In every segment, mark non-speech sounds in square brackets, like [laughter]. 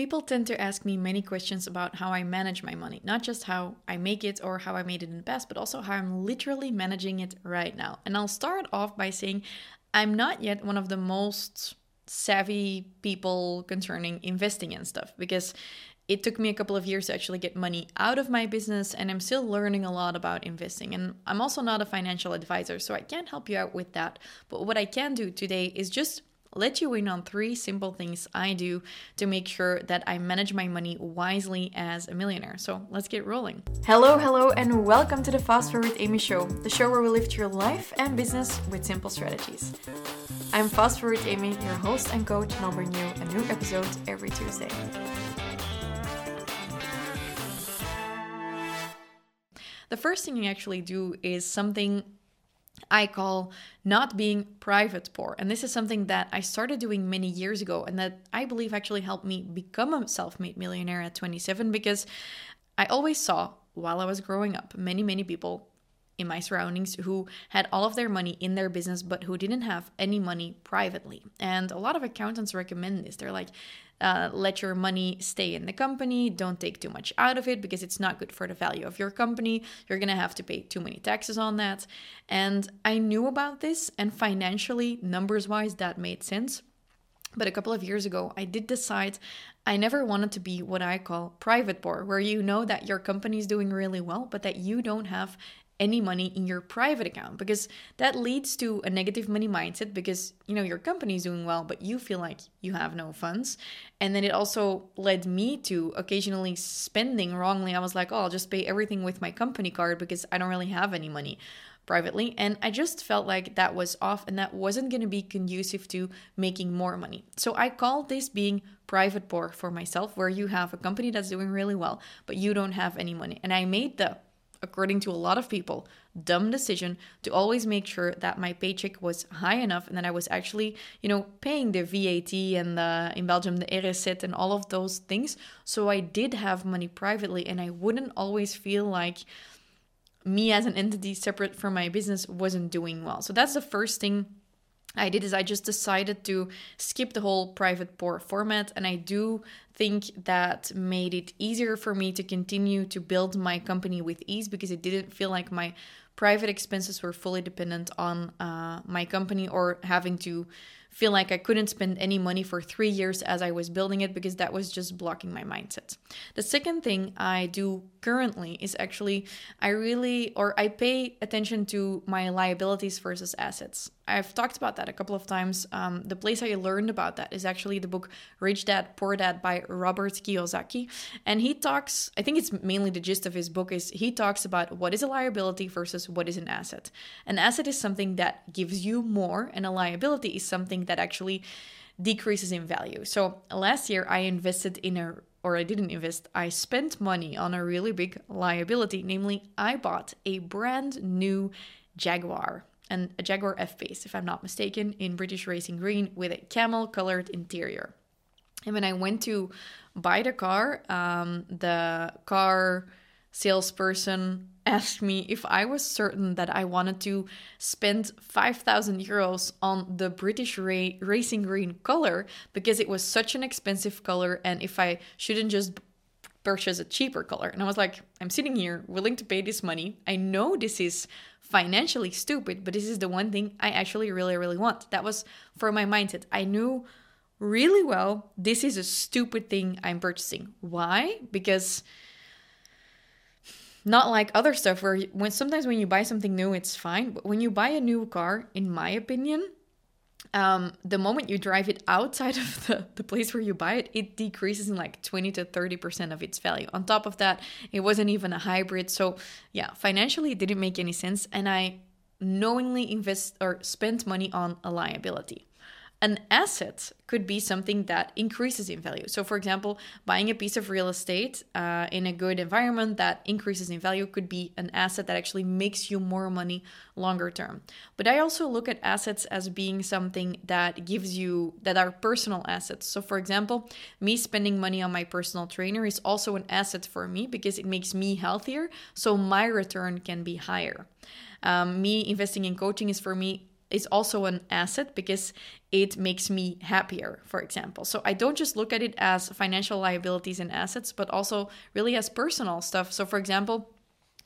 People tend to ask me many questions about how I manage my money, not just how I make it or how I made it in the past, but also how I'm literally managing it right now. And I'll start off by saying I'm not yet one of the most savvy people concerning investing and stuff because it took me a couple of years to actually get money out of my business and I'm still learning a lot about investing. And I'm also not a financial advisor, so I can't help you out with that. But what I can do today is just let you in on three simple things I do to make sure that I manage my money wisely as a millionaire. So let's get rolling. Hello, hello, and welcome to the Fast Forward Amy Show, the show where we lift your life and business with simple strategies. I'm Fast Forward Amy, your host and coach, and I'll bring you a new episode every Tuesday. The first thing you actually do is something I call not being private poor. And this is something that I started doing many years ago and that I believe actually helped me become a self made millionaire at 27 because I always saw while I was growing up many, many people in my surroundings who had all of their money in their business but who didn't have any money privately. And a lot of accountants recommend this. They're like, uh, let your money stay in the company. Don't take too much out of it because it's not good for the value of your company. You're going to have to pay too many taxes on that. And I knew about this, and financially, numbers wise, that made sense. But a couple of years ago, I did decide I never wanted to be what I call private poor, where you know that your company is doing really well, but that you don't have any money in your private account because that leads to a negative money mindset because you know your company is doing well but you feel like you have no funds. And then it also led me to occasionally spending wrongly. I was like oh i'll just pay everything with my company card because i don't really have any money privately. And i just felt like that was off and that wasn't going to be conducive to making more money. So i called this being private poor for myself where you have a company that's doing really well but you don't have any money. And i made the according to a lot of people, dumb decision to always make sure that my paycheck was high enough and that I was actually, you know, paying the VAT and the in Belgium the RSZ and all of those things. So I did have money privately and I wouldn't always feel like me as an entity separate from my business wasn't doing well. So that's the first thing I did is I just decided to skip the whole private poor format and I do think that made it easier for me to continue to build my company with ease because it didn't feel like my private expenses were fully dependent on uh, my company or having to feel like I couldn't spend any money for three years as I was building it because that was just blocking my mindset. The second thing I do currently is actually I really or I pay attention to my liabilities versus assets. I've talked about that a couple of times. Um, the place I learned about that is actually the book Rich Dad Poor Dad by Robert Kiyosaki. And he talks, I think it's mainly the gist of his book, is he talks about what is a liability versus what is an asset. An asset is something that gives you more, and a liability is something that actually decreases in value. So last year I invested in a or I didn't invest, I spent money on a really big liability. Namely, I bought a brand new Jaguar and a Jaguar F Pace, if I'm not mistaken, in British Racing Green with a camel colored interior. And when I went to buy the car, um, the car salesperson [laughs] asked me if I was certain that I wanted to spend 5,000 euros on the British Ra- Racing Green color because it was such an expensive color and if I shouldn't just purchase a cheaper color. And I was like, I'm sitting here willing to pay this money. I know this is financially stupid, but this is the one thing I actually really, really want. That was for my mindset. I knew really well this is a stupid thing I'm purchasing. Why? Because not like other stuff where when sometimes when you buy something new it's fine but when you buy a new car in my opinion um, the moment you drive it outside of the, the place where you buy it it decreases in like 20 to 30 percent of its value. On top of that it wasn't even a hybrid. So yeah financially it didn't make any sense and i knowingly invest or spent money on a liability an asset could be something that increases in value. So, for example, buying a piece of real estate uh, in a good environment that increases in value could be an asset that actually makes you more money longer term. But I also look at assets as being something that gives you, that are personal assets. So, for example, me spending money on my personal trainer is also an asset for me because it makes me healthier. So, my return can be higher. Um, me investing in coaching is for me is also an asset because it makes me happier, for example. So I don't just look at it as financial liabilities and assets, but also really as personal stuff. So, for example,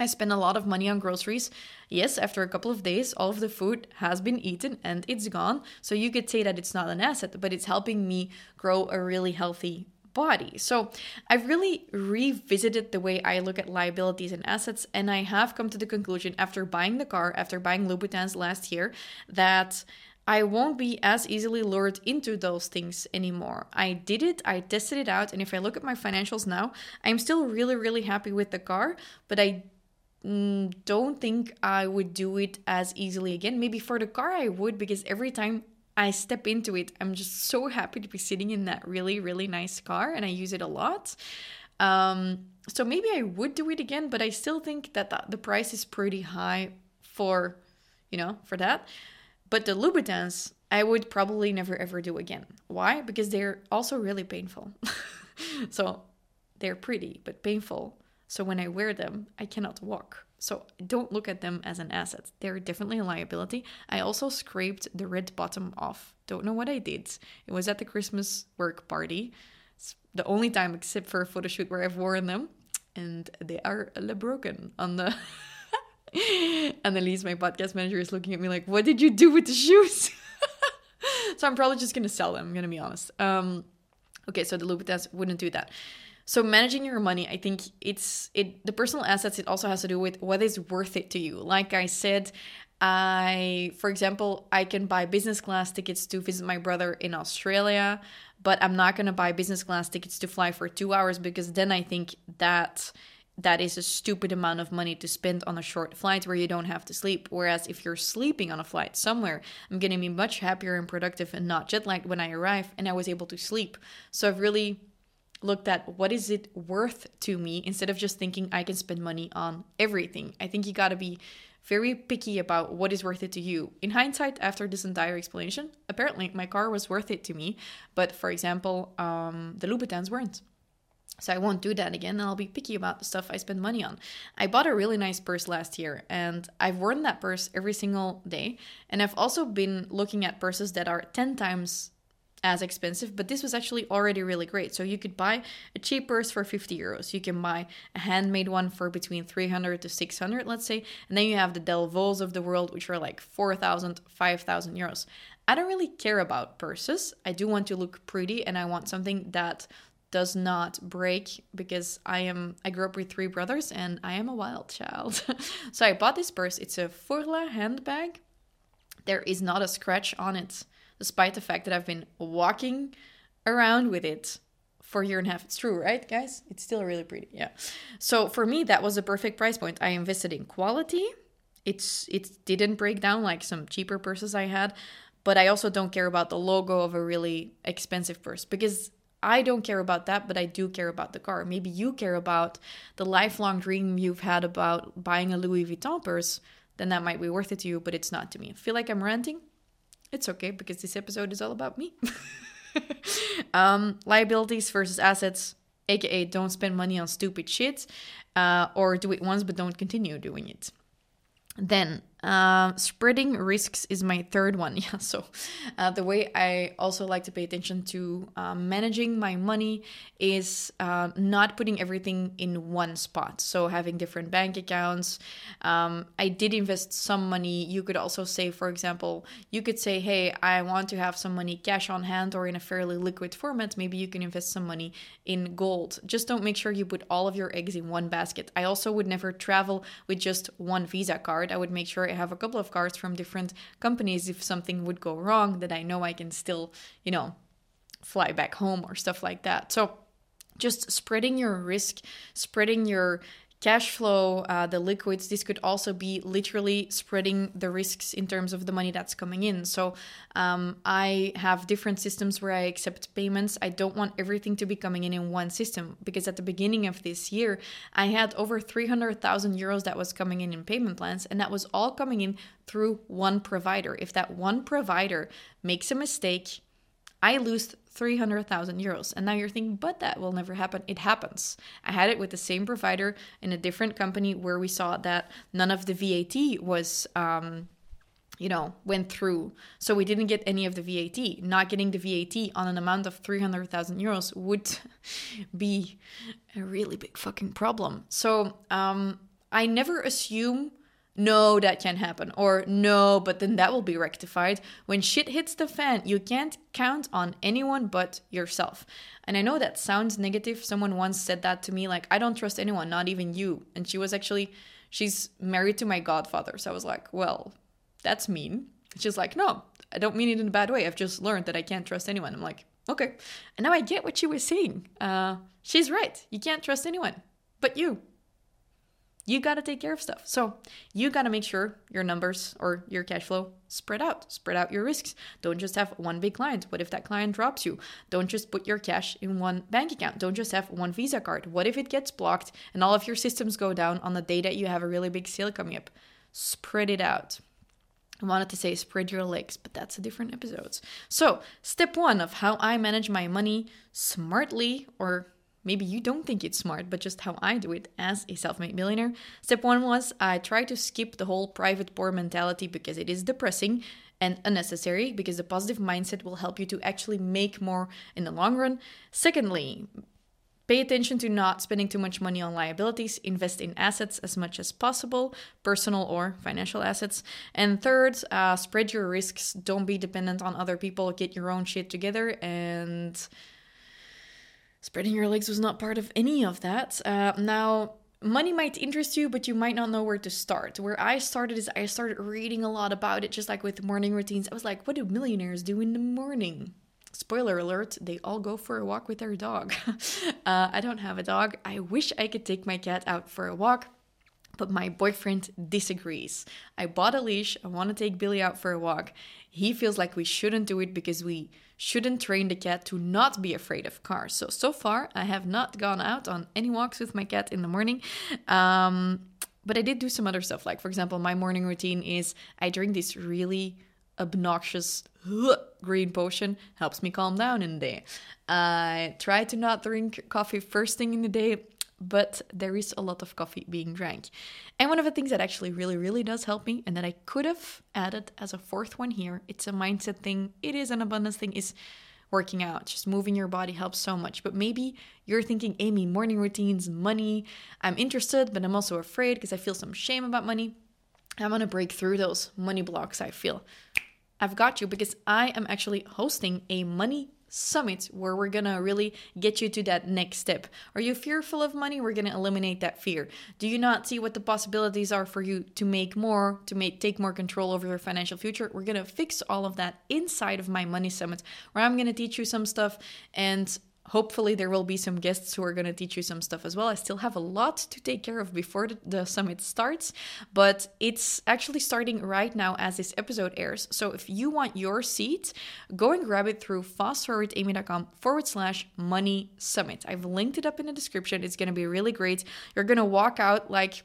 I spend a lot of money on groceries. Yes, after a couple of days, all of the food has been eaten and it's gone. So you could say that it's not an asset, but it's helping me grow a really healthy body. So I've really revisited the way I look at liabilities and assets, and I have come to the conclusion after buying the car, after buying Louboutins last year, that I won't be as easily lured into those things anymore. I did it, I tested it out, and if I look at my financials now, I'm still really, really happy with the car, but I mm, don't think I would do it as easily again. Maybe for the car I would, because every time I step into it, I'm just so happy to be sitting in that really, really nice car and I use it a lot. Um, so maybe I would do it again, but I still think that the, the price is pretty high for, you know, for that. But the Louboutins, I would probably never ever do again. Why? Because they're also really painful. [laughs] so they're pretty, but painful. So when I wear them, I cannot walk. So don't look at them as an asset. They're definitely a liability. I also scraped the red bottom off. Don't know what I did. It was at the Christmas work party. It's the only time except for a photo shoot where I've worn them. And they are broken on the [laughs] Annalise, my podcast manager, is looking at me like, what did you do with the shoes? [laughs] so I'm probably just gonna sell them, I'm gonna be honest. Um okay, so the Louboutins wouldn't do that. So managing your money, I think it's it the personal assets it also has to do with what is worth it to you. Like I said, I for example, I can buy business class tickets to visit my brother in Australia, but I'm not going to buy business class tickets to fly for 2 hours because then I think that that is a stupid amount of money to spend on a short flight where you don't have to sleep. Whereas if you're sleeping on a flight somewhere, I'm to be much happier and productive and not jet lagged when I arrive and I was able to sleep. So I've really looked at what is it worth to me instead of just thinking I can spend money on everything. I think you got to be very picky about what is worth it to you. In hindsight, after this entire explanation, apparently my car was worth it to me, but for example, um, the Louboutins weren't. So I won't do that again and I'll be picky about the stuff I spend money on. I bought a really nice purse last year and I've worn that purse every single day. And I've also been looking at purses that are 10 times as expensive, but this was actually already really great. So you could buy a cheap purse for 50 euros. You can buy a handmade one for between 300 to 600, let's say. And then you have the Delvaux's of the world, which are like 4,000, 5,000 euros. I don't really care about purses. I do want to look pretty and I want something that does not break because I am I grew up with three brothers and I am a wild child. [laughs] so I bought this purse. It's a Furla handbag. There is not a scratch on it despite the fact that I've been walking around with it for a year and a half. It's true, right, guys? It's still really pretty. Yeah. So for me, that was a perfect price point. I invested in quality. It's it didn't break down like some cheaper purses I had, but I also don't care about the logo of a really expensive purse because I don't care about that, but I do care about the car. Maybe you care about the lifelong dream you've had about buying a Louis Vuitton purse, then that might be worth it to you, but it's not to me. I feel like I'm ranting. It's okay because this episode is all about me. [laughs] um, liabilities versus assets, aka don't spend money on stupid shit, uh, or do it once but don't continue doing it. Then uh, spreading risks is my third one. [laughs] Yeah, so uh, the way I also like to pay attention to uh, managing my money is uh, not putting everything in one spot. So having different bank accounts. Um, I did invest some money. You could also say, for example, you could say, hey, I want to have some money cash on hand or in a fairly liquid format. Maybe you can invest some money in gold. Just don't make sure you put all of your eggs in one basket. I also would never travel with just one Visa card. I would make sure have a couple of cards from different companies if something would go wrong that I know I can still, you know, fly back home or stuff like that. So just spreading your risk, spreading your cash flow, uh, the liquids, this could also be literally spreading the risks in terms of the money that's coming in. So um, I have different systems where I accept payments. I don't want everything to be coming in in one system because at the beginning of this year, I had over 300,000 euros that was coming in in payment plans, and that was all coming in through one provider. If that one provider makes a mistake, I lose 300,000 euros. And now you're thinking, but that will never happen. It happens. I had it with the same provider in a different company where we saw that none of the VAT was um, you know, went through. So we didn't get any of the VAT. Not getting the VAT on an amount of 300,000 euros would [laughs] be a really big fucking problem. So um, I never assume, no, that can happen, or no, but then that will be rectified. When shit hits the fan, you can't count on anyone but yourself. And I know that sounds negative. Someone once said that to me, like, I don't trust anyone, not even you. And she was actually, she's married to my godfather. So I was like, well, that's mean. She's like, no, I don't mean it in a bad way. I've just learned that I can't trust anyone. I'm like, okay. And now I get what she was saying. Uh, she's right. You can't trust anyone but you. You got to take care of stuff. So you got to make sure your numbers or your cash flow spread out. Spread out your risks. Don't just have one big client. What if that client drops you? Don't just put your cash in one bank account. Don't just have one Visa card. What if it gets blocked and all of your systems go down on the day that you have a really big sale coming up? Spread it out. I wanted to say spread your legs, but that's a different episode. So, step one of how I manage my money smartly, or maybe you don't think it's smart, but just how I do it as a self made millionaire. Step one was I try to skip the whole private poor mentality because it is depressing and unnecessary because the positive mindset will help you to actually make more in the long run. Secondly, Pay attention to not spending too much money on liabilities. Invest in assets as much as possible, personal or financial assets. And third, uh, spread your risks. Don't be dependent on other people. Get your own shit together. And spreading your legs was not part of any of that. Uh, now, money might interest you, but you might not know where to start. Where I started is I started reading a lot about it, just like with morning routines. I was like, what do millionaires do in the morning? spoiler alert, they all go for a walk with their dog. [laughs] uh, I don't have a dog. I wish I could take my cat out for a walk. But my boyfriend disagrees. I bought a leash. I want to take Billy out for a walk. He feels like we shouldn't do it because we shouldn't train the cat to not be afraid of cars. So, so far, I have not gone out on any walks with my cat in the morning. Um, but I did do some other stuff. Like, for example, my morning routine is I drink this really obnoxious green potion helps me calm down in the day. I try to not drink coffee first thing in the day, but there is a lot of coffee being drank. And one of the things that actually really, really does help me, and that I could have added as a fourth one here, it's a mindset thing, it is an abundance thing, is working out. Just moving your body helps so much. But maybe you're thinking, Amy, morning routines, money. I'm interested, but I'm also afraid because I feel some shame about money. I want to break through those money blocks I feel. I've got you because I am actually hosting a money summit where we're gonna really get you to that next step. Are you fearful of money? We're gonna eliminate that fear. Do you not see what the possibilities are for you to make more, to make take more control over your financial future? We're gonna fix all of that inside of my money summit, where I'm gonna teach you some stuff and hopefully there will be some guests who are going to teach you some stuff as well. I still have a lot to take care of before the, the, summit starts but it's actually starting right now as this episode airs. So if you want your seat go and grab it through fastforwardamy.com forward slash money summit. I've linked it up in the description. It's going to be really great. You're going to walk out like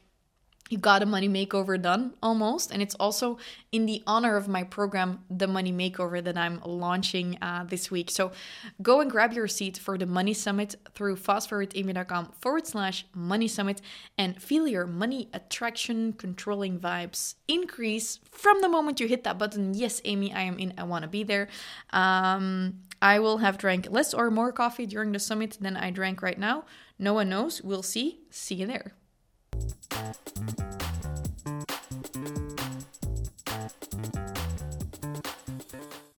you got a money makeover done almost and it's also in the honor of my program the money makeover that i'm launching uh, this week. So go and grab your seat for the money summit through fastforwardamy.com forward slash money summit and feel your money attraction controlling vibes increase from the moment you hit that button. Yes amy i am in i want to be there. Um, i will have drank less or more coffee during the summit than i drank right now. No one knows. We'll see. See you there